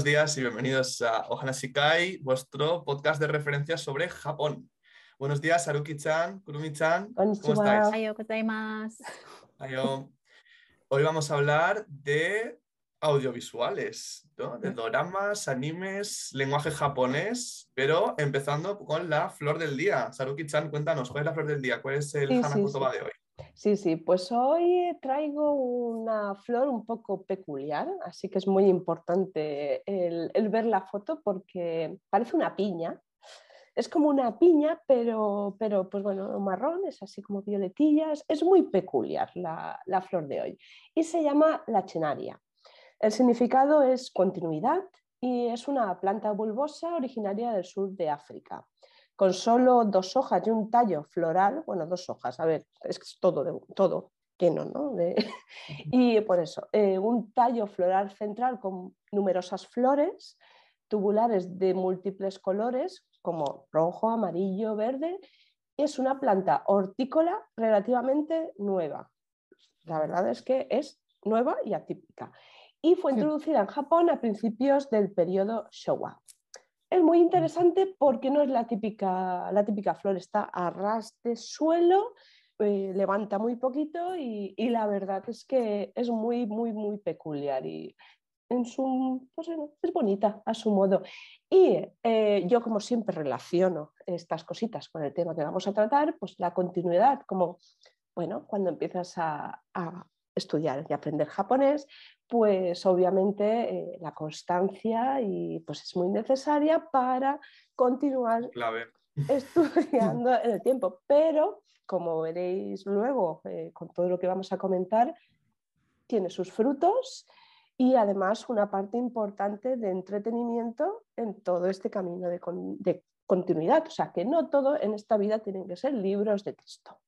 Buenos días y bienvenidos a Ohana Shikai, vuestro podcast de referencia sobre Japón. Buenos días, Haruki-chan, Kurumi-chan, ¿cómo estáis? Ayo gozaimasu. Ayo. Hoy vamos a hablar de audiovisuales, ¿no? de doramas, animes, lenguaje japonés, pero empezando con la flor del día. Saruki-chan, cuéntanos, ¿cuál es la flor del día? ¿Cuál es el Sí, Hana sí, sí. de hoy? Sí, sí, pues hoy traigo una flor un poco peculiar, así que es muy importante el, ver la foto porque parece una piña. Es como una piña, pero, pero pues bueno, marrón, es así como violetillas. Es muy peculiar la, la flor de hoy y se llama la chenaria. El significado es continuidad y es una planta bulbosa originaria del sur de África con solo dos hojas y un tallo floral, bueno, dos hojas, a ver, es todo, de- todo lleno, ¿no? De- y por eso, eh, un tallo floral central con numerosas flores tubulares de múltiples colores, como rojo, amarillo, verde. Es una planta hortícola relativamente nueva. La verdad es que es nueva y atípica. Y fue introducida en Japón a principios del periodo Showa. Es muy interesante porque no es la típica, la típica flor, está a ras de suelo, eh, levanta muy poquito y, y la verdad es que es muy, muy, muy peculiar y en su, pues, bueno, es bonita a su modo. Y eh, yo como siempre relaciono estas cositas con el tema que vamos a tratar, pues la continuidad, como, bueno, cuando empiezas a, a estudiar y aprender japonés, pues obviamente eh, la constancia y pues es muy necesaria para continuar Clave. estudiando en el tiempo. Pero, como veréis luego eh, con todo lo que vamos a comentar, tiene sus frutos y además una parte importante de entretenimiento en todo este camino de, con- de continuidad. O sea, que no todo en esta vida tienen que ser libros de texto.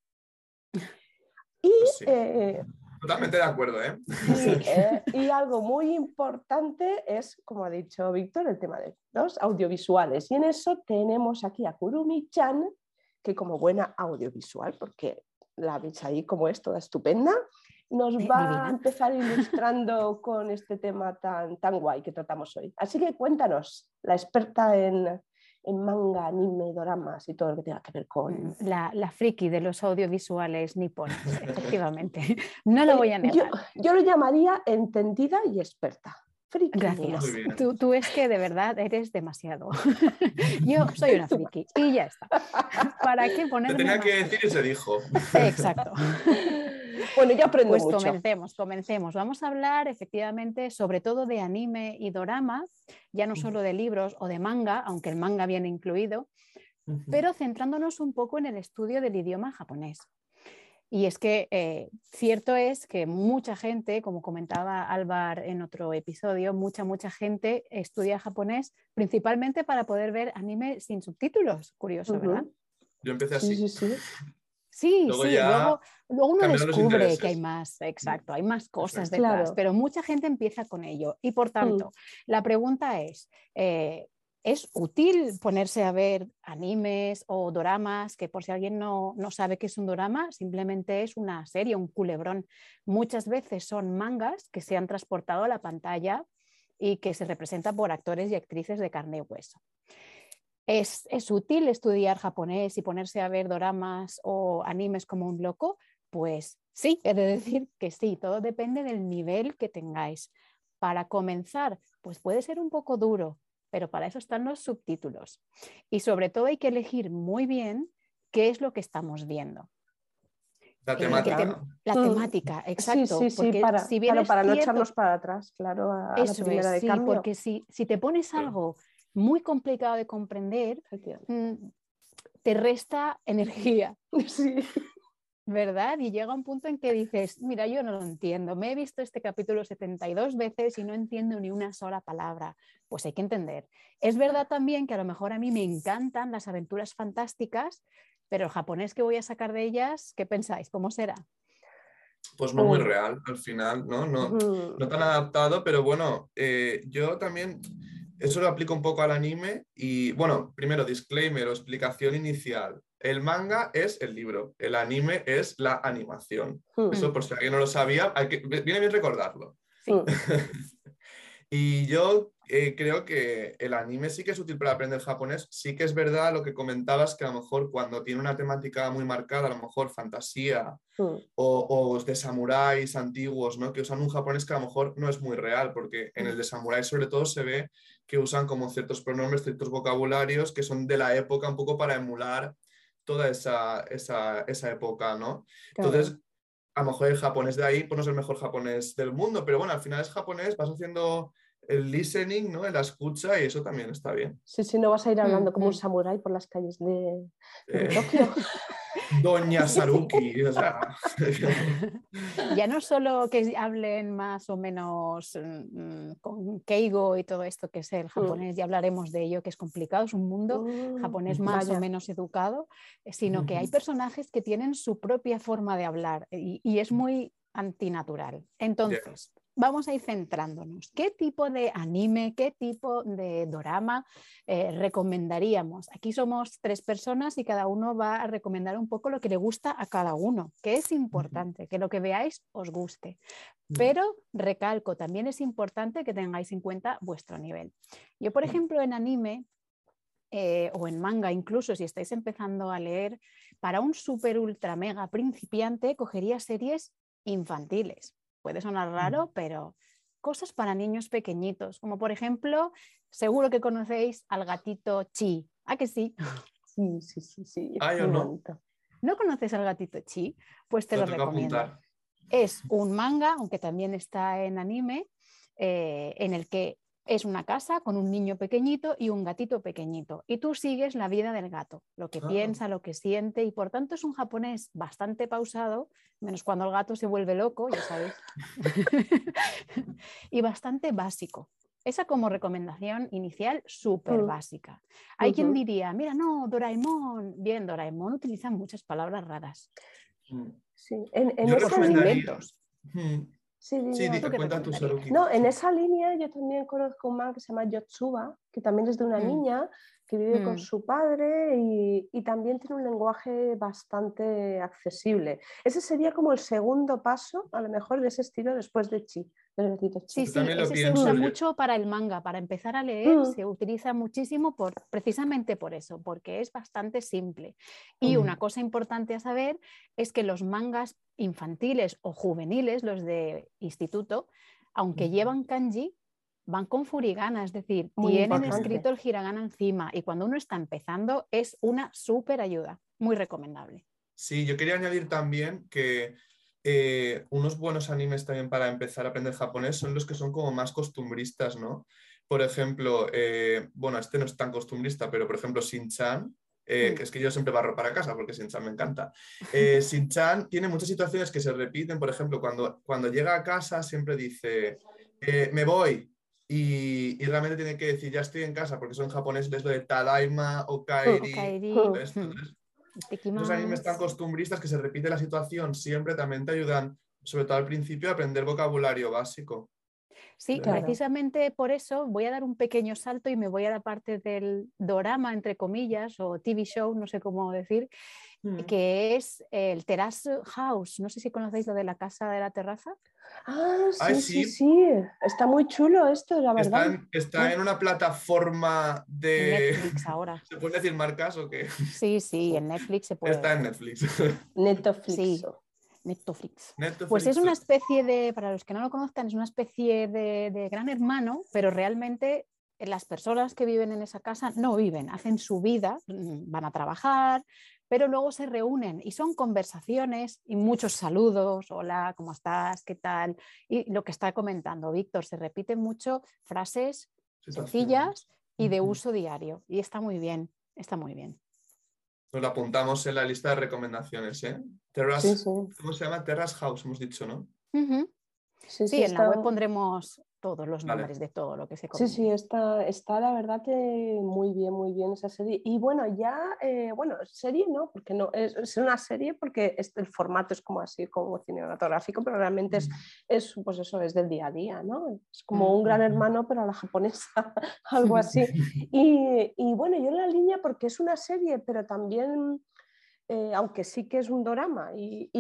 Y Pues sí. eh, Totalmente de acuerdo, ¿eh? Sí, eh, y algo muy importante es, como ha dicho Víctor, el tema de los audiovisuales. Y en eso tenemos aquí a Kurumi-chan, que como buena audiovisual, porque la veis ahí como es toda estupenda, nos va divina. a empezar ilustrando con este tema tan, tan guay que tratamos hoy. Así que cuéntanos, la experta en, en manga, anime, doramas y todo lo que tenga que ver con... La, la friki de los audiovisuales nipones, efectivamente. No lo voy a yo, negar. yo lo llamaría entendida y experta. Friki, Gracias. Muy bien. Tú, tú es que de verdad eres demasiado. Yo soy una friki y ya está. ¿Para qué ponerme tenía más? que decir y se dijo. Exacto. Bueno, yo aprendo Pues mucho. comencemos, comencemos. Vamos a hablar efectivamente sobre todo de anime y dorama, ya no solo de libros o de manga, aunque el manga viene incluido, pero centrándonos un poco en el estudio del idioma japonés. Y es que eh, cierto es que mucha gente, como comentaba Álvar en otro episodio, mucha, mucha gente estudia japonés principalmente para poder ver anime sin subtítulos. Curioso, Ujú. ¿verdad? Yo empecé Sí, así. sí, sí. Luego Sí, luego, luego uno descubre que hay más, exacto, hay más cosas Exacto. detrás, Claro. pero mucha gente empieza con ello. Y por tanto, la pregunta es, eh, ¿es útil ponerse a ver animes o doramas? Que por si alguien no, no sabe qué es un dorama, simplemente es una serie, un culebrón. Muchas veces son mangas que se han transportado a la pantalla y que se representa por actores y actrices de carne y hueso. ¿Es, es útil estudiar japonés y ponerse a ver doramas o animes como un loco? Pues sí, he de decir que sí, todo depende del nivel que tengáis. Para comenzar, pues puede ser un poco duro, pero para eso están los subtítulos. Y sobre todo hay que elegir muy bien qué es lo que estamos viendo. La Eh, temática. te- ¿no? La Mm. temática, exacto. sí, sí, sí, porque para, si bien claro, para no echarnos para atrás, claro, a, a la eso primera es, de sí, cambio. porque si, si te pones algo muy complicado de comprender, mm, te resta energía, Sí. ¿verdad? Y llega un punto en que dices, mira, yo no lo entiendo, me he visto este capítulo 72 veces y no entiendo ni una sola palabra. Pues hay que entender. Es verdad también que a lo mejor a mí me encantan las aventuras fantásticas, pero el japonés que voy a sacar de ellas, ¿qué pensáis? ¿Cómo será? Pues no muy Uy. real al final, ¿no? No, no tan adaptado, pero bueno, eh, yo también eso lo aplico un poco al anime y bueno, primero disclaimer o explicación inicial. El manga es el libro, el anime es la animación. Mm. Eso por si alguien no lo sabía, hay que- viene bien recordarlo. Sí. Mm. Y yo eh, creo que el anime sí que es útil para aprender japonés. Sí que es verdad lo que comentabas, que a lo mejor cuando tiene una temática muy marcada, a lo mejor fantasía Mm. o, o de samuráis antiguos, ¿no? que usan un japonés que a lo mejor no es muy real, porque en el de samurái sobre todo se ve que usan como ciertos pronombres, ciertos vocabularios que son de la época un poco para emular toda esa, esa, esa época, ¿no? Claro. Entonces, a lo mejor el japonés de ahí pues no es el mejor japonés del mundo, pero bueno, al final es japonés, vas haciendo el listening, ¿no? La escucha y eso también está bien. Sí, sí, no vas a ir hablando como un Mm. samurái por las calles de, de Eh, Tokio. Doña Saruki, o sea, Ya no solo que hablen más o menos mm, con Keigo y todo esto que es el japonés, ya hablaremos de ello, que es complicado, es un mundo Mm, japonés más vaya. o menos educado, eh, sino que hay personajes que tienen su propia forma de hablar y, y es muy antinatural. Entonces, vamos a ir centrándonos. ¿Qué tipo de anime, qué tipo de dorama eh, recomendaríamos? Aquí somos tres personas y cada uno va a recomendar un poco lo que le gusta a cada uno, que es importante, que lo que veáis os guste. Pero recalco, también es importante que tengáis en cuenta vuestro nivel. Yo, por Mm. ejemplo, en anime eh, o en manga, incluso si estáis empezando a leer, para un super ultra mega principiante, cogería series infantiles. Puede sonar raro, pero cosas para niños pequeñitos, como por ejemplo, seguro que conocéis al gatito Chi. ¿A que sí? Sí, sí, sí, sí. Ah, yo muy no. ¿No conoces al gatito Chi? Pues te lo recomiendo. apuntar. Es un manga, aunque también está en anime, eh, en el que es una casa con un niño pequeñito y un gatito pequeñito. Y tú sigues la vida del gato, lo que Ah. piensa, lo que siente, y por tanto es un japonés bastante pausado, menos cuando el gato se vuelve loco, ya sabéis, y bastante básico. Esa como recomendación inicial súper Mm. básica. Hay quien diría, mira, no, Doraemon. Bien, Doraemon utiliza muchas palabras raras. Sí, en, en Yo esa recomendaría- línea. Sí, Sí, di- di- ¿Tú qué cuenta tu. No, en esa línea yo también conozco un man que se llama Yotsuba, que también es de una Mm. niña que vive con Mm. su padre y, y también tiene un lenguaje bastante accesible. Ese sería como el segundo paso, a lo mejor, de ese estilo después de Chi, gatito Chi. Sí, Yo sí, también lo ese se pienso, usa mucho para el manga, para empezar a leer Mm. se utiliza muchísimo por, precisamente por eso, porque es bastante simple. Y una cosa importante a saber es que los mangas infantiles o juveniles, los de instituto, aunque llevan kanji, van con furigana, es decir, Muy tienen importante. escrito el hiragana encima y cuando uno está empezando es una súper ayuda, muy recomendable. Sí, yo quería añadir también que eh, unos buenos animes también para empezar a aprender japonés son los que son como más costumbristas, ¿no? Por ejemplo, eh, bueno, este no es tan costumbrista, pero por ejemplo, Shin-chan, eh, Mm. que es que yo siempre barro para casa porque Shin-chan me encanta. Eh, Shin-chan tiene muchas situaciones que se repiten, por ejemplo, cuando, cuando llega a casa siempre dice, eh, me voy. Y, y realmente tiene que decir, ya estoy en casa, porque son japoneses es lo de Tadaima o Kairi. Kairi, Oh, esto, entonces, los animes tan costumbristas que se repite la situación siempre también te ayudan, sobre todo al principio, a aprender vocabulario básico. Sí, Claro. precisamente por eso voy a dar un pequeño salto y me voy a la parte del dorama, entre comillas, o TV show, no sé cómo decir, que es el Terrace House. No sé si conocéis lo de la casa de la terraza. Ah, sí, Ay, sí, sí. sí. Está muy chulo esto, la Está, verdad. en, está en una plataforma de... Netflix ahora. ¿Se pueden decir marcas o qué? Sí, sí, en Netflix se puede. Está en Netflix. Netflix. Sí. Netflix. Netflix. Pues es una especie de, para los que no lo conozcan, es una especie de, de gran hermano, pero realmente las personas que viven en esa casa no viven, hacen su vida, mm, van a trabajar, pero luego se reúnen y son conversaciones y muchos saludos, hola, ¿cómo estás? ¿Qué tal? Y lo que está comentando Víctor, se repiten mucho frases sencillas y de uso diario y está muy bien, está muy bien. Nos lo apuntamos en la lista de recomendaciones, ¿eh? Terrace, Sí, sí. ¿Cómo se llama? Terrace House, hemos dicho, ¿no? Sí, Sí, sí, en la web pondremos todos los Vale. nombres de todo lo que se Sí, comente. sí, está, está la verdad que muy bien, muy bien esa serie. Y bueno, ya, eh, bueno, serie no, porque no, es, es una serie porque es- el formato es como así, como cinematográfico, pero realmente es, es, pues eso, es del día a día, ¿no? Es como un gran Ujú. hermano, pero a la japonesa, algo así. Y, y bueno, yo en la línea, porque es una serie, pero también eh, aunque sí que es un drama y,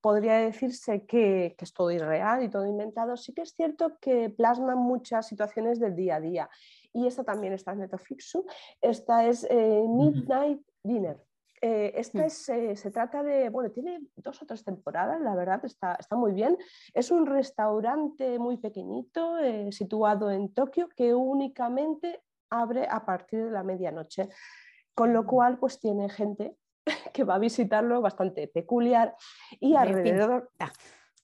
podría decirse que, es todo irreal y todo inventado, sí que es cierto que plasma muchas situaciones del día a día. Y esta también está en Netflix. Esta es eh, Midnight Dinner. Eh, esta mm. es, se trata de, bueno, tiene dos o tres temporadas, la verdad está, está muy bien. Es un restaurante muy pequeñito situado en Tokio que únicamente abre a partir de la medianoche. Con lo cual, pues tiene gente que va a visitarlo bastante peculiar y alrededor...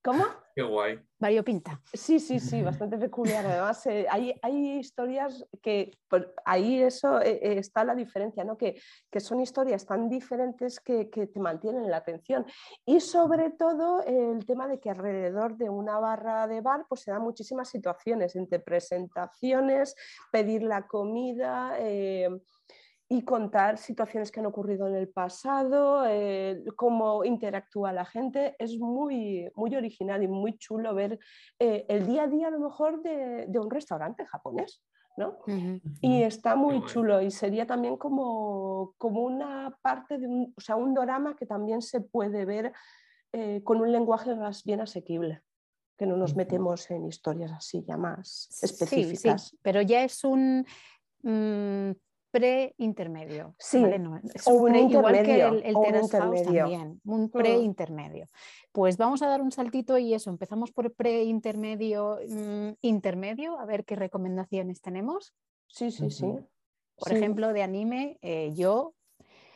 ¿Cómo? Qué guay. Pinta. Sí, sí, sí, bastante peculiar. Además, eh, hay, historias que pues, ahí eso eh, eh, está la diferencia, ¿no? Que, son historias tan diferentes que, te mantienen la atención. Y sobre todo el tema de que alrededor de una barra de bar pues se dan muchísimas situaciones entre presentaciones, pedir la comida y contar situaciones que han ocurrido en el pasado, eh, cómo interactúa la gente. Es muy, muy original y muy chulo ver eh, el día a día a lo mejor de, un restaurante japonés. ¿no? Y está muy chulo y sería también como, como una parte de un, o sea, un drama que también se puede ver eh, con un lenguaje más bien asequible que no nos metemos en historias así ya más específicas. Sí, pero ya es un mm, pre-intermedio. Sí, un igual que el, el también, un mm. pre-intermedio. Pues vamos a dar un saltito y eso, empezamos por pre-intermedio, mm, intermedio, a ver qué recomendaciones tenemos. Sí, sí, sí. Por ejemplo, de anime, eh, yo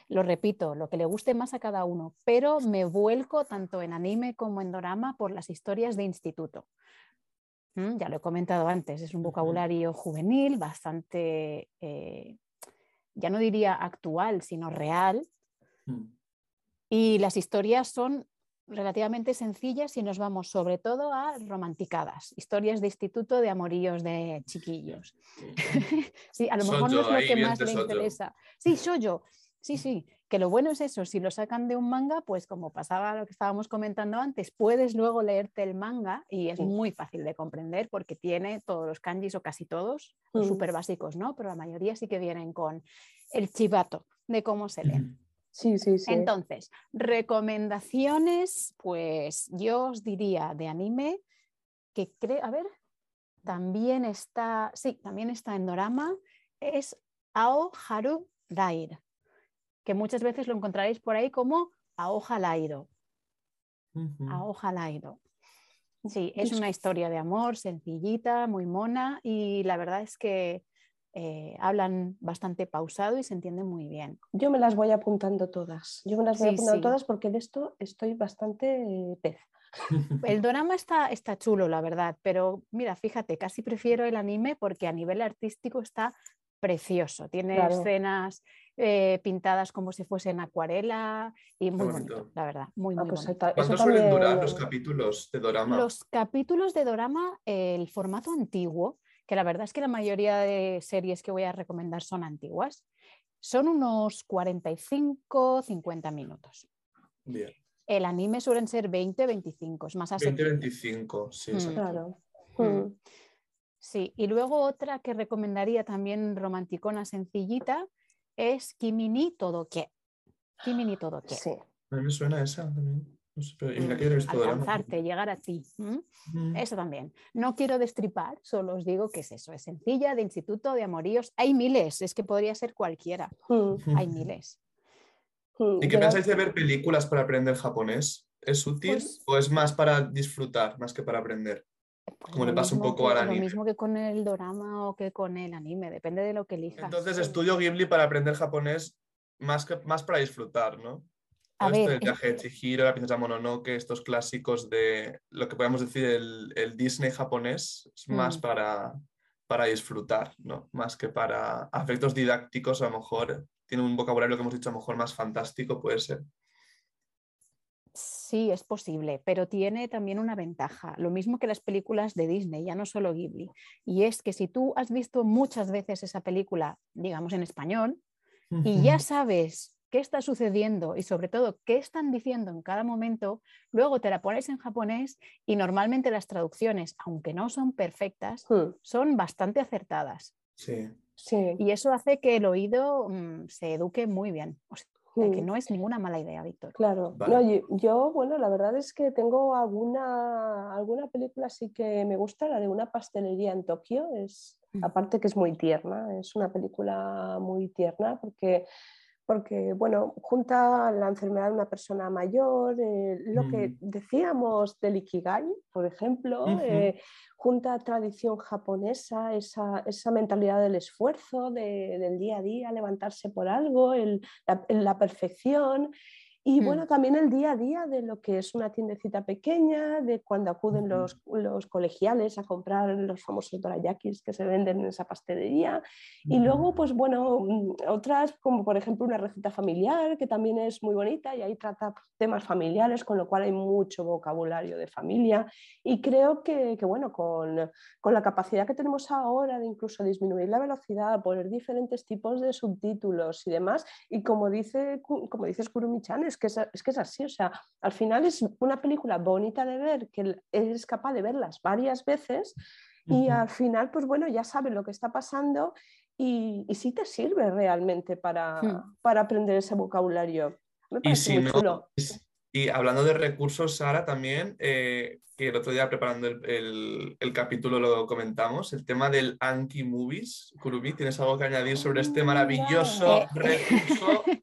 lo repito, lo que le guste más a cada uno, pero me vuelco tanto en anime como en dorama por las historias de instituto. Mm, ya lo he comentado antes, es un vocabulario juvenil, bastante eh, ya no diría actual, sino real. Mm. Y las historias son relativamente sencillas y nos vamos sobre todo a romanticadas, historias de instituto de amoríos de chiquillos. sí, a lo mejor no es lo que más le interesa. Sí, soy yo. Sí, sí, que lo bueno es eso, si lo sacan de un manga, pues como pasaba lo que estábamos comentando antes, puedes luego leerte el manga y es muy fácil de comprender porque tiene todos los kanjis o casi todos, los súper básicos, ¿no? Pero la mayoría sí que vienen con el chivato de cómo se leen. Sí, sí, sí. Entonces, recomendaciones, pues yo os diría de anime que creo, a ver, también está, sí, también está en Dorama, es Ao Haru Dair que muchas veces lo encontraréis por ahí como a hoja lairo. A hoja lairo. Sí, es una historia de amor sencillita, muy mona y la verdad es que eh, hablan bastante pausado y se entienden muy bien. Yo me las voy apuntando todas. Yo me las voy apuntando todas porque de esto estoy bastante pez. El drama está, está chulo, la verdad, pero mira, fíjate, casi prefiero el anime porque a nivel artístico está precioso. Tiene escenas eh, pintadas como si fuesen acuarela y muy bonito. la verdad, muy, ah, pues ¿Cuánto suelen durar los capítulos de Dorama? Los capítulos de Dorama, el formato antiguo, que la verdad es que la mayoría de series que voy a recomendar son antiguas, son unos 45, 50 minutos. Bien. El anime suelen ser 20, 25, es más 20, 25, sí, mm. Claro. Mm. Mm. Sí, y luego otra que recomendaría también romanticona sencillita es Kimini todo que. Kimini todo que. Sí. A mí me suena esa también. No sé, pero, mm, alcanzarte, llegar a ti. Eso también. No quiero destripar, solo os digo que es eso. Es sencilla, de instituto, de amoríos. Hay miles, es que podría ser cualquiera. Hay miles. ¿Y qué pensáis de ver películas para aprender japonés? ¿Es útil pues o es más para disfrutar, más que para aprender? Pues Como le pasa un poco al anime. Lo mismo que con el dorama o que con el anime, depende de lo que elijas. Entonces, estudio Ghibli para aprender japonés más, que, más para disfrutar, ¿no? A ver, el viaje de Chihiro, la princesa Mononoke, estos clásicos de lo que podemos decir el, el Disney japonés, es más mm. para, para disfrutar, ¿no? Más que para efectos didácticos, a lo mejor tiene un vocabulario que hemos dicho a lo mejor más fantástico, puede ser. Sí, es posible, pero tiene también una ventaja, lo mismo que las películas de Disney, ya no solo Ghibli, y es que si tú has visto muchas veces esa película, digamos en español, y ya sabes qué está sucediendo y sobre todo qué están diciendo en cada momento, luego te la pones en japonés y normalmente las traducciones, aunque no son perfectas, hmm. son bastante acertadas. Sí. sí. Y eso hace que el oído mm, se eduque muy bien. Que no es ninguna mala idea, Víctor. Claro, yo, bueno, la verdad es que tengo alguna, alguna película sí que me gusta, la de una pastelería en Tokio, es, mm. aparte que es muy tierna, es una película muy tierna porque porque, bueno, junta la enfermedad de una persona mayor, eh, lo que mm. decíamos del Ikigai, por ejemplo, eh, junta tradición japonesa, esa, esa, mentalidad del esfuerzo, del día a día, levantarse por algo, el, la, perfección y mm. bueno, también el día a día de lo que es una tiendecita pequeña, de cuando acuden los, los, colegiales a comprar los famosos dorayakis que se venden en esa pastelería. Y luego, pues bueno, mm, otras como por ejemplo una receta familiar que también es muy bonita y ahí trata temas familiares, con lo cual hay mucho vocabulario de familia. Y creo que, que bueno, con, con, la capacidad que tenemos ahora de incluso disminuir la velocidad, poner diferentes tipos de subtítulos y demás, y como, dice, como dices Kurumi-chan, es que es, que es así, o sea, al final es una película bonita de ver, que eres capaz de verlas varias veces y al final, pues bueno, ya sabes lo que está pasando y, y sí te sirve realmente para, hmm. para aprender ese vocabulario. Me parece muy chulo. Y hablando de recursos, Sara, también, eh, que el otro día preparando el, el, capítulo lo comentamos, el tema del Anki Movies. Kurubi, ¿tienes algo que añadir sobre este maravilloso recurso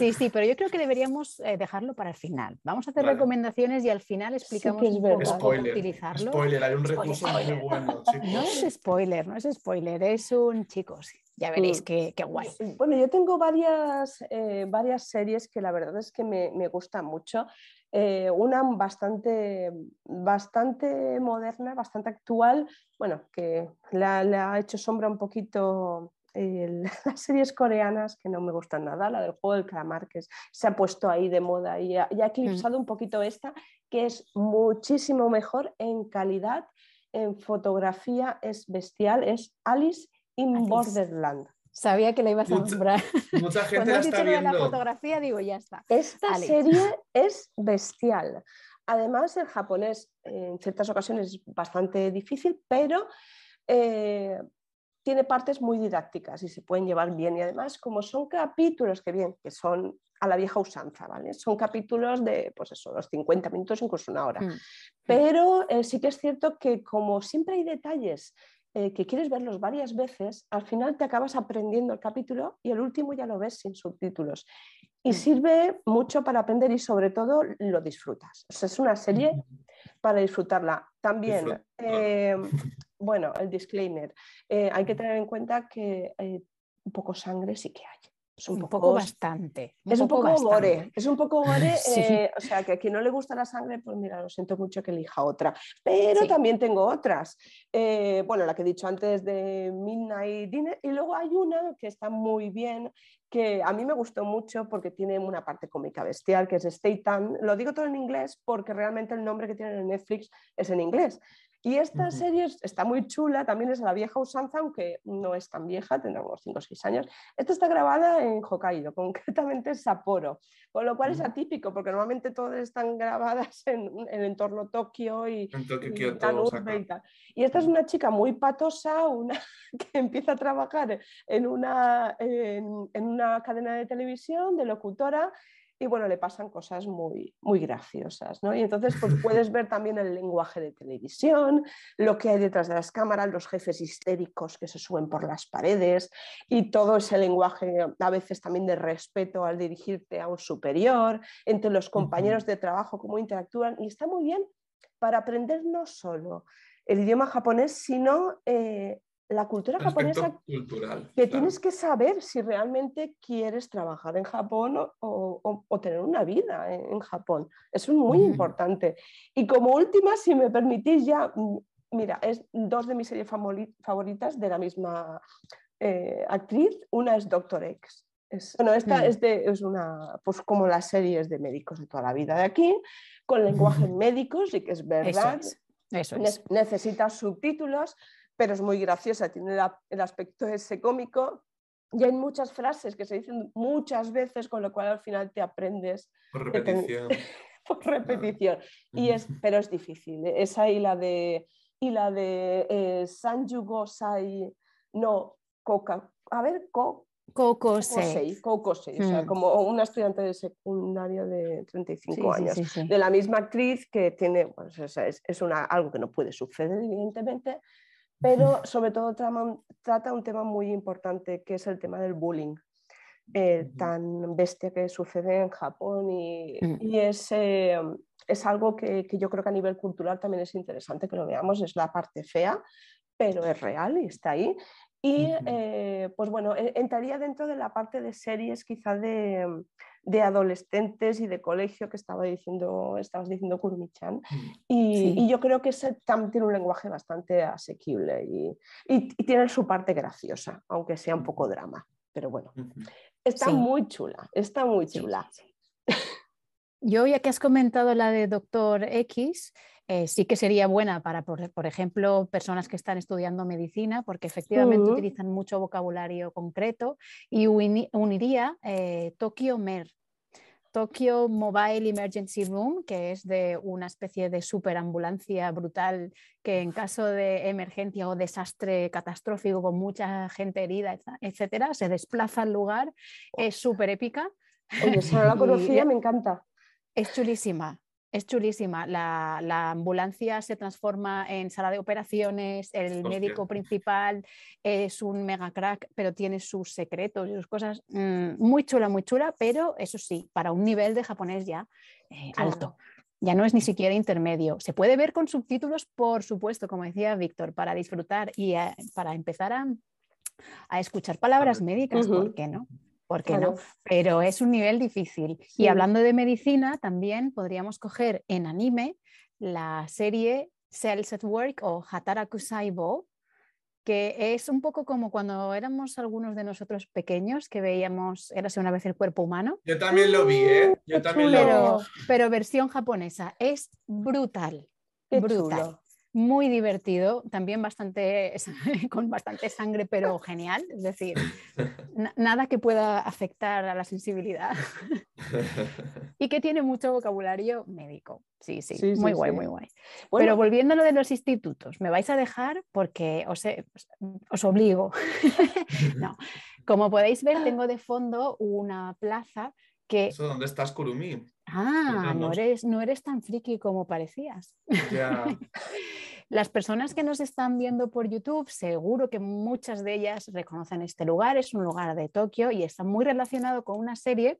Sí, sí, pero yo creo que deberíamos eh, dejarlo para el final. Vamos a hacer recomendaciones y al final explicamos un poco cómo utilizarlo. Spoiler, hay un recurso muy bueno. No es spoiler, no es spoiler, es un chicos. Ya veréis mm. qué, guay. Bueno, yo tengo varias, eh, varias series que la verdad es que me, me gustan mucho. Eh, una bastante, bastante moderna, bastante actual, bueno, que le ha hecho sombra un poquito las series coreanas que no me gustan nada, la del juego del calamar que se ha puesto ahí de moda y ha, mm. eclipsado un poquito esta, que es muchísimo mejor en calidad, en fotografía es bestial, es Alice in Borderland. Sabía que la ibas a nombrar. Mucha gente Cuando has dicho de la fotografía, digo, ya está. Esta serie es bestial. Además, el japonés en ciertas ocasiones es bastante difícil, pero eh, tiene partes muy didácticas y se pueden llevar bien. Y además, como son capítulos que bien, que son a la vieja usanza, ¿vale? Son capítulos de, pues eso, los 50 minutos, incluso una hora. Mm, mm. Pero eh, sí que es cierto que como siempre hay detalles eh, que quieres verlos varias veces, al final te acabas aprendiendo el capítulo y el último ya lo ves sin subtítulos. Y mm. sirve mucho para aprender y sobre todo lo disfrutas. es una serie para disfrutarla. También, eh, bueno, el disclaimer, eh, hay que tener en cuenta que eh, un poco sangre sí que hay. Es un, poco, bastante. es un poco gore. Es un poco gore. o sea, que a quien no le gusta la sangre, pues mira, lo siento mucho que elija otra. Pero también tengo otras. bueno, la que he dicho antes de Midnight Dinner. Y luego hay una que está muy bien, que a mí me gustó mucho porque tiene una parte cómica bestial, que es Stay Lo digo todo en inglés porque realmente el nombre que tiene en Netflix es en inglés. Y esta serie está muy chula, también es la vieja usanza, aunque no es tan vieja, tendrá unos 5 o 6 años. Esta está grabada en Hokkaido, concretamente en Sapporo, con lo cual es atípico, porque normalmente todas están grabadas en, el entorno Tokio y, y, esta es una chica muy patosa, una que empieza a trabajar en una, en, en una cadena de televisión de locutora y bueno, le pasan cosas muy, muy graciosas, ¿no? Y entonces pues puedes ver también el lenguaje de televisión, lo que hay detrás de las cámaras, los jefes histéricos que se suben por las paredes y todo ese lenguaje a veces también de respeto al dirigirte a un superior, entre los compañeros de trabajo, cómo interactúan y está muy bien para aprender no solo el idioma japonés, sino eh, la cultura japonesa que tienes que saber si realmente quieres trabajar en Japón o, tener una vida en, Japón. Eso es muy importante. Y como última, si me permitís ya, mm, mira, es dos de mis series favoritas de la misma eh, actriz. Una es Doctor X. bueno, esta mm. es, de, es una, pues como las series de médicos de toda la vida de aquí, con lenguaje médicos y que es verdad. Eso es. Necesitas subtítulos, pero es muy graciosa, tiene el aspecto ese cómico y hay muchas frases que se dicen muchas veces, con lo cual al final te aprendes. Por repetición. por repetición. Y es, pero es difícil. ¿eh? Esa y la de, y la de eh, San Sai, no, Coca. A ver, co, Kokosei. Kokosei, o sea, Mm. como una estudiante de secundaria de 35 Sí, años. sí, sí. De la misma actriz que tiene, pues, es, es- es una, algo que no puede suceder, evidentemente, pero sobre todo trata un tema muy importante que es el tema del bullying. eh, tan bestia que sucede en Japón y, Mm. y es, eh, es algo que, que yo creo que a nivel cultural también es interesante que lo veamos, es la parte fea, pero es real y está ahí. Y eh, pues bueno, entraría dentro de la parte de series quizá de, de adolescentes y de colegio que estaba diciendo, estabas diciendo Kurumi-chan. Y, Sí. y yo creo que ese también tiene un lenguaje bastante asequible y, y- y tiene su parte graciosa, aunque sea un poco drama. Pero bueno, está Sí. muy chula, está muy chula. sí. Yo, ya que has comentado la de Doctor X, eh, sí que sería buena para, por, por ejemplo, personas que están estudiando medicina, porque efectivamente utilizan mucho vocabulario concreto y uni- uniría eh, Tokyo MER, Tokyo Mobile Emergency Room, que es de una especie de superambulancia brutal que en caso de emergencia o desastre catastrófico con mucha gente herida, etcétera, se desplaza al lugar. Es súper épica. Oye, no la Y- conocía, me encanta. Es chulísima, es chulísima. La, la ambulancia se transforma en sala de operaciones, el Hostia. médico principal es un mega crack, pero tiene sus secretos y sus cosas. mm, muy chula, muy chula, pero eso sí, para un nivel de japonés ya eh, Claro. alto. Ya no es ni siquiera intermedio. Se puede ver con subtítulos, por supuesto, como decía Víctor, para disfrutar y para empezar a, a escuchar palabras médicas, Ujú. ¿por qué no? ¿Por qué Claro. no? pero es un nivel difícil. Sí. Y hablando de medicina, también podríamos coger en anime la serie Cells at Work o Hataraku Saibo, que es un poco como cuando éramos algunos de nosotros pequeños que veíamos Érase una vez el cuerpo humano, Yo también lo vi, ¿eh? Yo Qué también lo vi. pero, pero versión japonesa. Es brutal. Qué brutal. chulo. Muy divertido, también bastante con bastante sangre, pero genial. Es decir, na- nada que pueda afectar a la sensibilidad. y que tiene mucho vocabulario médico. Sí, sí, Sí, sí, muy guay, sí. muy guay. Bueno, Pero volviendo a lo de los institutos, me vais a dejar porque os, he- os obligo. no, como podéis ver, tengo de fondo una plaza que... ¿Eso dónde estás, Kurumi? Ah, no eres, no eres tan friki como parecías. Ya. Las personas que nos están viendo por YouTube, seguro que muchas de ellas reconocen este lugar, es un lugar de Tokio y está muy relacionado con una serie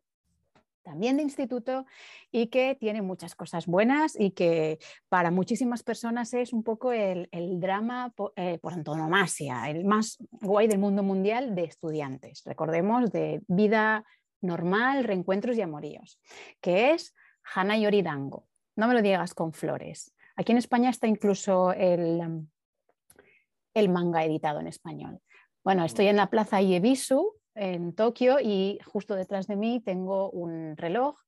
también de instituto y que tiene muchas cosas buenas y que para muchísimas personas es un poco el, drama eh, por antonomasia, el más guay del mundo mundial de estudiantes. Recordemos de vida normal, reencuentros y amoríos, que es Hana Yoridango. No me lo digas con flores. Aquí en España está incluso el, el manga editado en español. Bueno, estoy en la plaza Iebisu en Tokio y justo detrás de mí tengo un reloj,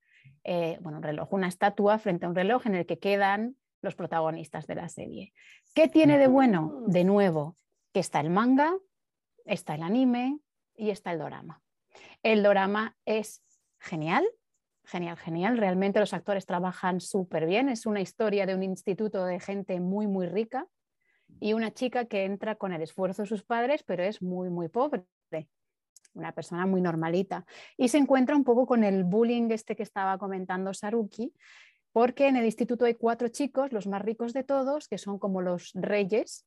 eh, bueno, un reloj, una estatua frente a un reloj en el que quedan los protagonistas de la serie. ¿Qué tiene de bueno? De nuevo, que está el manga, está el anime y está el dorama. El dorama es genial, genial, genial. Realmente los actores trabajan súper bien. Es una historia de un instituto de gente muy, muy rica y una chica que entra con el esfuerzo de sus padres, pero es muy, muy pobre. Una persona muy normalita. Y se encuentra un poco con el bullying este que estaba comentando Saruki, porque en el instituto hay cuatro chicos, los más ricos de todos, que son como los reyes.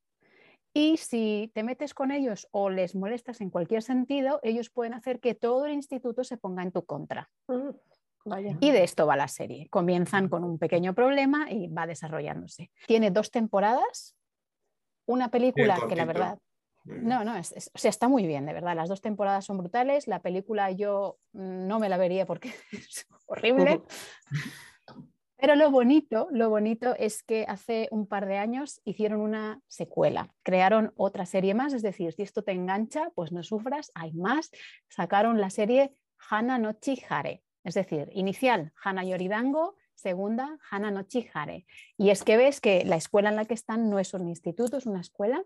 Y si te metes con ellos o les molestas en cualquier sentido, ellos pueden hacer que todo el instituto se ponga en tu contra. mm, vaya. Y de esto va la serie. Comienzan con un pequeño problema y va desarrollándose. Tiene dos temporadas, una película que la verdad... No, no, es, es- o sea, está muy bien, de verdad. Las dos temporadas son brutales. La película yo mm, no me la vería porque es horrible. Pero lo bonito, lo bonito es que hace un par de años hicieron una secuela, crearon otra serie más, es decir, si esto te engancha, pues no sufras, hay más. Sacaron la serie Hana no Chihare, es decir, inicial Hana Yoridango, segunda Hana no Chihare. Y es que ves que la escuela en la que están no es un instituto, es una escuela.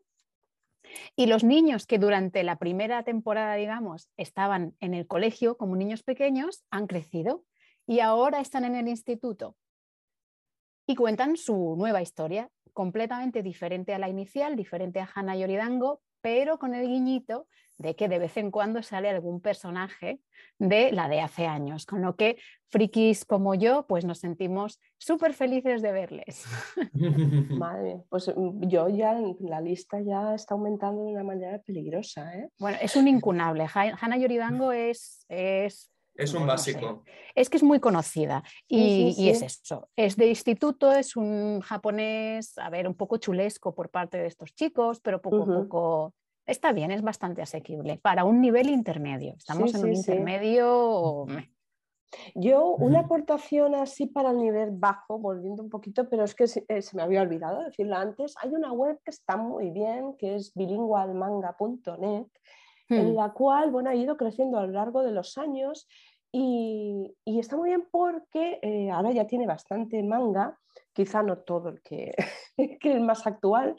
Y los niños que durante la primera temporada, digamos, estaban en el colegio como niños pequeños, han crecido y ahora están en el instituto. Y cuentan su nueva historia, completamente diferente a la inicial, diferente a Hana Yoridango, pero con el guiñito de que de vez en cuando sale algún personaje de la de hace años, con lo que frikis como yo, pues nos sentimos súper felices de verles. Madre pues mm, yo ya la lista ya está aumentando de una manera peligrosa. ¿eh? Bueno, es un incunable. Hannah Yoridango es, es es un básico. Es que es muy conocida y, es eso. Es de instituto, es un japonés, a ver, un poco chulesco por parte de estos chicos, pero poco a poco está bien, es bastante asequible para un nivel intermedio. Estamos en un intermedio. Yo, una aportación así para el nivel bajo, volviendo un poquito, pero es que se, eh, me había olvidado decirlo antes, hay una web que está muy bien, que es bilingualmanga.net, en hmm. la cual bueno, ha ido creciendo a lo largo de los años y, está muy bien porque eh, ahora ya tiene bastante manga, quizá no todo el que, que el más actual,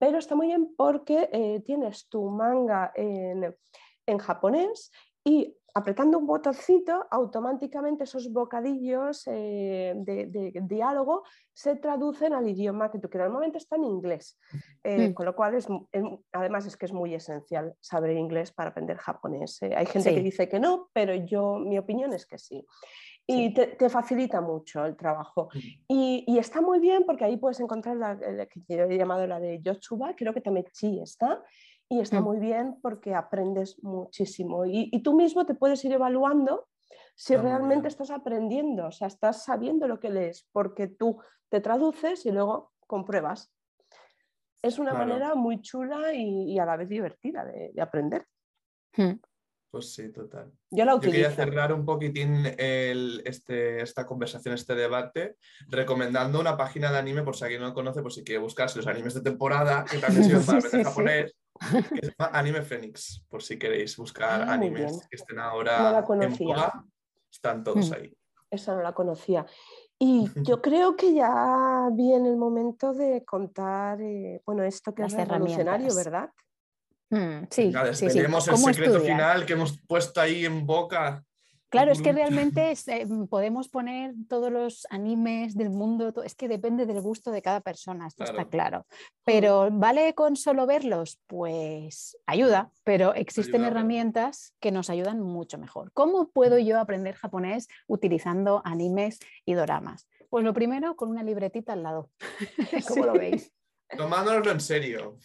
pero está muy bien porque eh, tienes tu manga en, en japonés y apretando un botoncito, automáticamente esos bocadillos eh, de, diálogo se traducen al idioma que tú quieras. Normalmente está en inglés, eh, mm. con lo cual es, además es que es muy esencial saber inglés para aprender japonés. hay gente que dice que no, pero yo mi opinión es que sí y te, facilita mucho el trabajo. Mm. Y, está muy bien porque ahí puedes encontrar la que yo he llamado la de Yochuba, creo que también sí está, y está mm. muy bien porque aprendes muchísimo. Y, tú mismo te puedes ir evaluando si realmente estás aprendiendo, o sea, estás sabiendo lo que lees, porque tú te traduces y luego compruebas. Es una manera muy chula y, a la vez divertida de, aprender. Mm. Pues sí, total. Yo, la quería cerrar un poquitín este, esta conversación, este debate, recomendando una página de anime, por si alguien no lo conoce, por si quiere buscarse los animes de temporada, que también sirven para aprender japonés, que se llama Anime Phoenix, por si queréis buscar ah, animes que estén ahora en boga, están todos mm. ahí. Esa no la conocía. Y yo creo que ya viene el momento de contar, eh, bueno, esto que es revolucionario, ¿verdad? Mm, sí, el secreto final que hemos puesto ahí en boca. Claro, es que realmente eh, podemos poner todos los animes del mundo, es que depende del gusto de cada persona, esto está claro. Pero ¿vale con solo verlos? Pues ayuda, pero existen herramientas que nos ayudan mucho mejor. ¿Cómo puedo yo aprender japonés utilizando animes y doramas? Pues lo primero, con una libretita al lado. ¿Cómo lo veis? Tomándonoslo en serio.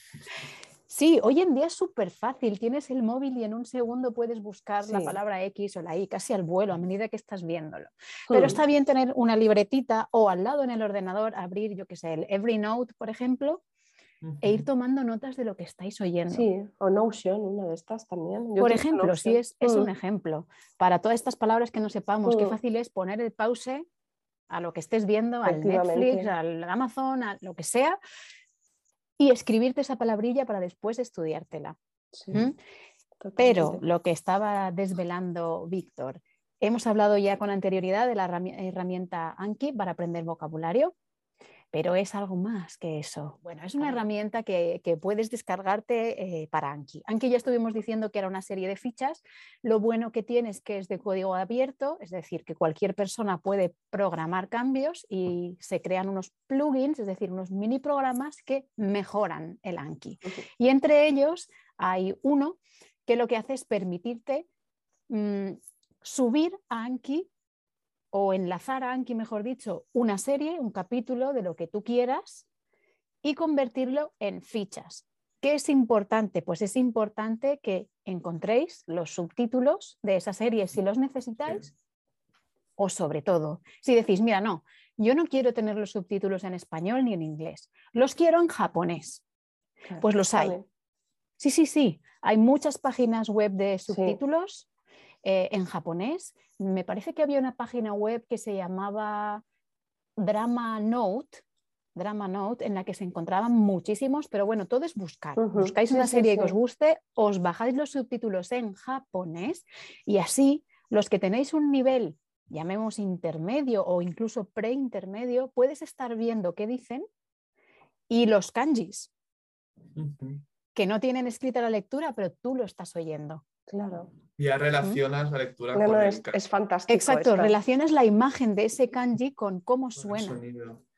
Sí, hoy en día es súper fácil. Tienes el móvil y en un segundo puedes buscar la palabra X o la Y casi al vuelo a medida que estás viéndolo. Pero hmm. está bien tener una libretita o al lado en el ordenador abrir, yo qué sé, el Evernote, por ejemplo, e ir tomando notas de lo que estáis oyendo. Sí, o Notion, una de estas también. por ejemplo, sí, es, es un hmm. ejemplo. Para todas estas palabras que no sepamos, qué hmm. fácil es poner el pause a lo que estés viendo, al Netflix, al Amazon, a lo que sea, y escribirte esa palabrilla para después estudiártela. ¿Mm? Pero lo que estaba desvelando Víctor, hemos hablado ya con anterioridad de la herramienta Anki para aprender vocabulario pero es algo más que eso. Bueno, es una herramienta que, puedes descargarte eh, para Anki. Anki ya estuvimos diciendo que era una serie de fichas. Lo bueno que tiene es que es de código abierto, es decir, que cualquier persona puede programar cambios y se crean unos plugins, es decir, unos mini programas que mejoran el Anki. Y entre ellos hay uno que lo que hace es permitirte mm, subir a Anki o enlazar a Anki, mejor dicho, una serie, un capítulo de lo que tú quieras y convertirlo en fichas. ¿Qué es importante? Pues es importante que encontréis los subtítulos de esa serie si los necesitáis o sobre todo, si decís, mira, no, yo no quiero tener los subtítulos en español ni en inglés, los quiero en japonés, pues los hay. Sí, sí, sí, hay muchas páginas web de subtítulos eh, en japonés. Me parece que había una página web que se llamaba Drama Note, Drama Note, en la que se encontraban muchísimos, pero bueno, todo es buscar. Buscáis una serie que os guste, os bajáis los subtítulos en japonés y así los que tenéis un nivel, llamemos intermedio o incluso preintermedio, puedes estar viendo qué dicen y los kanjis, que no tienen escrita la lectura, pero tú lo estás oyendo. Claro. Ya relacionas la lectura con es, es, fantástico. Exacto, relacionas la imagen de ese kanji con cómo suena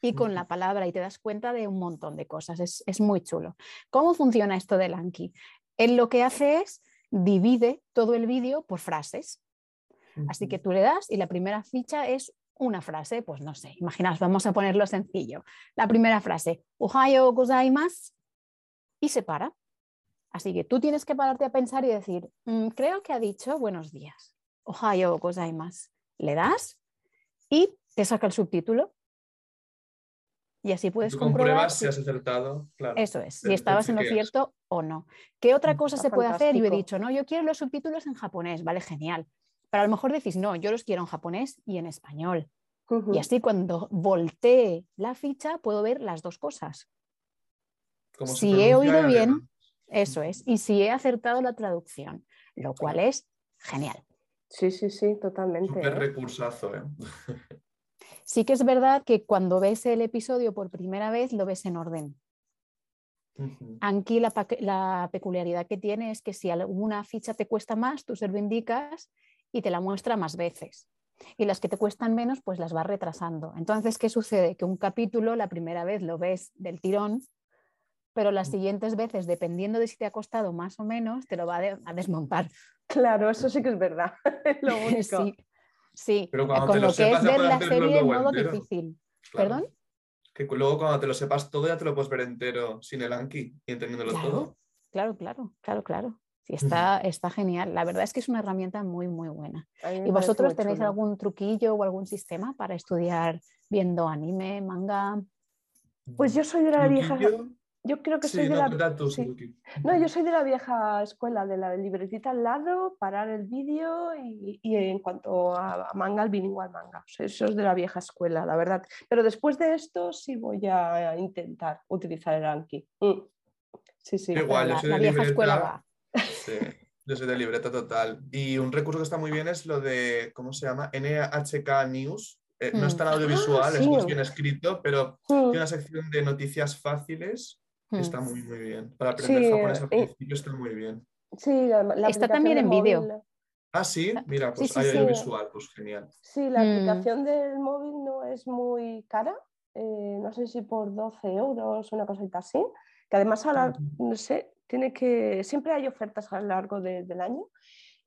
y con la palabra y te das cuenta de un montón de cosas. Es, muy chulo. ¿Cómo funciona esto del Anki? Él lo que hace es divide todo el vídeo por frases. Así que tú le das y la primera ficha es una frase, pues no sé, imaginaos, vamos a ponerlo sencillo. La primera frase, Ohayo gozaimasu, y se para. Así que tú tienes que pararte a pensar y decir, "Mm, creo que ha dicho buenos días. Ohayo gozaimasu. Le das y te saca el subtítulo. Y así puedes Tú comprobar compruebas si- si has acertado. Claro. eso es, si estabas en lo cierto o no. ¿Qué otra Mm. cosa Está se puede hacer? Yo he dicho, no, yo quiero los subtítulos en japonés, vale, genial. Pero a lo mejor decís, no, yo los quiero en japonés y en español. Y así cuando voltee la ficha puedo ver las dos cosas. Si he oído en bien. Eso es. Y si he acertado la traducción, lo cual es genial. Sí, sí, sí, totalmente. Súper ¿eh? recursazo, ¿eh? Sí que es verdad que cuando ves el episodio por primera vez lo ves en orden. Ujú. Aquí la, la peculiaridad que tiene es que si alguna ficha te cuesta más, tú se lo indicas y te la muestra más veces. Y las que te cuestan menos, pues las vas retrasando. Entonces, ¿qué sucede? Que un capítulo la primera vez lo ves del tirón, pero las Mm. siguientes veces, dependiendo de si te ha costado más o menos, te lo va a de- a desmontar. Claro, eso sí que es verdad. es lo único. Sí, sí. Pero cuando con te lo lo que sepas, es ver la serie en modo entero. difícil. Claro. ¿Perdón? Que luego cuando te lo sepas todo ya te lo puedes ver entero sin el Anki y entendiéndolo Claro. todo. Claro, claro, claro, claro. Sí, está, está genial. La verdad es que es una herramienta muy, muy buena. ¿Y vosotros tenéis chulo. algún truquillo o algún sistema para estudiar viendo anime, manga? Pues yo soy de la vieja. Truquillo. Yo creo que Sí, soy de no, la. tú, sí. No, yo soy de la vieja escuela, de la libretita al lado, parar el vídeo y, y en cuanto a, manga, el bilingüe manga. O sea, eso es de la vieja escuela, la verdad. Pero después de esto sí voy a intentar utilizar el Anki. Mm. Sí, sí. Yo igual, yo la, soy la de vieja escuela va. Sí, yo soy de libreta total. Y un recurso que está muy bien es lo de, ¿cómo se llama? NHK News. Eh, no es Mm. tan audiovisual, Ah, es más bien escrito, pero Mm. tiene una sección de noticias fáciles Mm. Está muy, muy bien. Para aprender Sí, japonés al eh, principio está muy bien. Sí, la, la Está también en vídeo. Ah, sí, mira, Sí, pues sí, hay sí. audiovisual, pues genial. Sí, la Mm. aplicación del móvil no es muy cara, eh, no sé si por 12 euros, una cosita así, que además ahora, no sé, tiene que, siempre hay ofertas a lo largo de- del año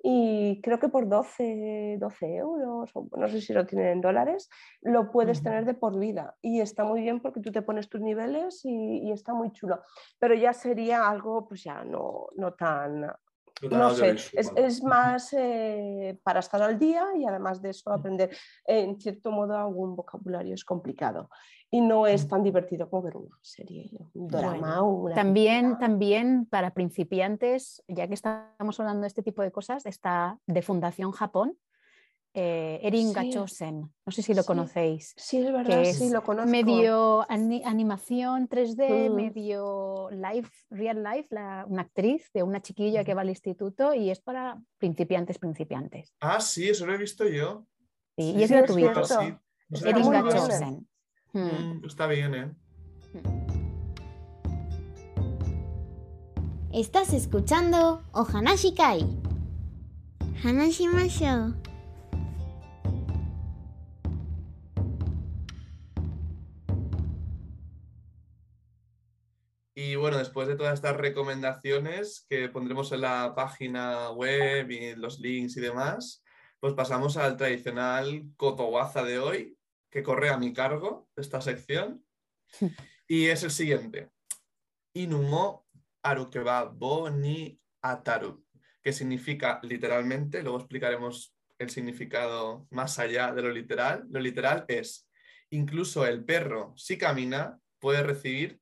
y creo que por 12, 12 euros, o no sé si lo tienen en dólares, lo puedes tener de por vida. Y está muy bien porque tú te pones tus niveles y, y está muy chulo, pero ya sería algo pues ya no, no tan No sé, es, es más eh, para estar al día y además de eso aprender en cierto modo algún vocabulario es complicado y no es tan divertido como ver una serie, un drama Bueno, o una También, película. también para principiantes, ya que estamos hablando de este tipo de cosas, está de Fundación Japón, eh, Erin Sí. Gachosen. No sé si lo Sí. conocéis. Sí, es verdad, que sí, es lo conozco. Medio ani- animación 3D, Mm. medio life, real life, la- una actriz de una chiquilla que va al instituto y es para principiantes, principiantes. Ah, sí, eso lo he visto yo. Sí, Sí, y es es gratuito. sabía Erin. Gachosen. Mm. Mm, está bien, ¿eh? Estás escuchando Ohanashi Kai. Hanashimashou. Y bueno, después de todas estas recomendaciones que pondremos en la página web y los links y demás, pues pasamos al tradicional cotowaza de hoy, que corre a mi cargo de esta sección. Y es el siguiente. Inumo arukeba bo ni ataru, que significa literalmente, luego explicaremos el significado más allá de lo literal. Lo literal es, incluso el perro, si camina, puede recibir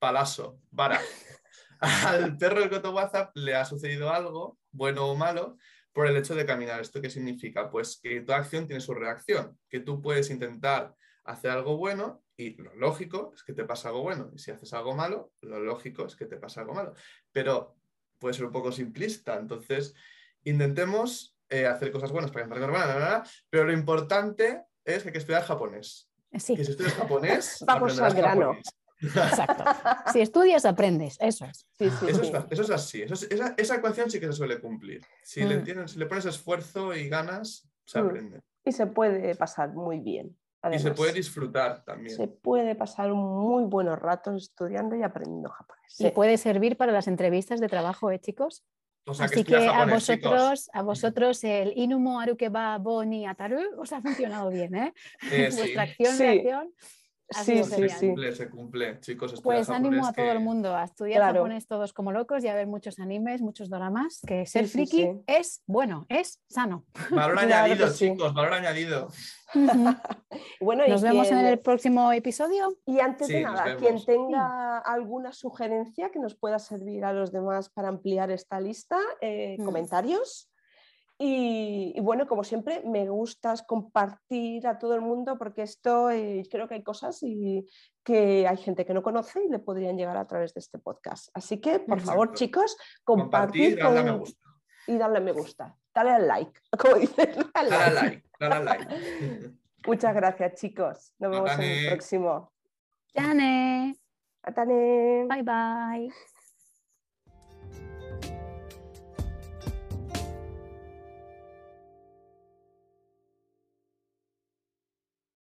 palazo, vara. Al perro del Coto WhatsApp le ha sucedido algo, bueno o malo, por el hecho de caminar. ¿Esto qué significa? Pues que toda acción tiene su reacción, que tú puedes intentar hacer algo bueno y lo lógico es que te pasa algo bueno. Y si haces algo malo, lo lógico es que te pasa algo malo. Pero puede ser un poco simplista. Entonces, intentemos eh, hacer cosas buenas para que buenas, pero lo importante es que hay que estudiar japonés. Sí, Que si estudias japonés, Vamos al grano. japonés. Exacto. Si estudias, aprendes. Eso es. Sí, sí, Eso sí. es, eso es así. eso es- esa, esa ecuación sí que se suele cumplir. Si, le, Mm. tienes- si le pones esfuerzo y ganas, se Mm. aprende. Y se puede pasar muy bien. Y se además. puede disfrutar también. Se puede pasar muy buenos ratos estudiando y aprendiendo japonés. Y Sí. puede servir para las entrevistas de trabajo, ¿eh, chicos? O sea, que Así que a japonés, chicos. vosotros, a vosotros el Inumo Arukeba Boni Ataru os ha funcionado bien, ¿eh? Eh, sí. Vuestra acción, Sí. reacción. Sí, sido sí, Se sí. cumple, se cumple, chicos. Pues ánimo a todo el mundo a estudiar Claro. japonés todos como locos y a ver muchos animes, muchos doramas, que ser sí, friki sí. es bueno, es sano. Valor Claro añadido, sí. chicos, valor añadido. Bueno, y Nos vemos en el próximo episodio. Y antes Sí, de nada, quien tenga alguna sugerencia que nos pueda servir a los demás para ampliar esta lista, eh, Mm. comentarios. Y, y bueno, como siempre, me gustas compartir a todo el mundo porque esto eh, creo que hay cosas y que hay gente que no conoce y le podrían llegar a través de este podcast. Así que, por Exacto. favor, chicos, Compartir, a me con- gusta. y darle a me gusta. Dale al like, como dices. dale al Dale like. dale like. Muchas gracias, chicos. Nos vemos en el próximo. Jane, Atane. bye bye.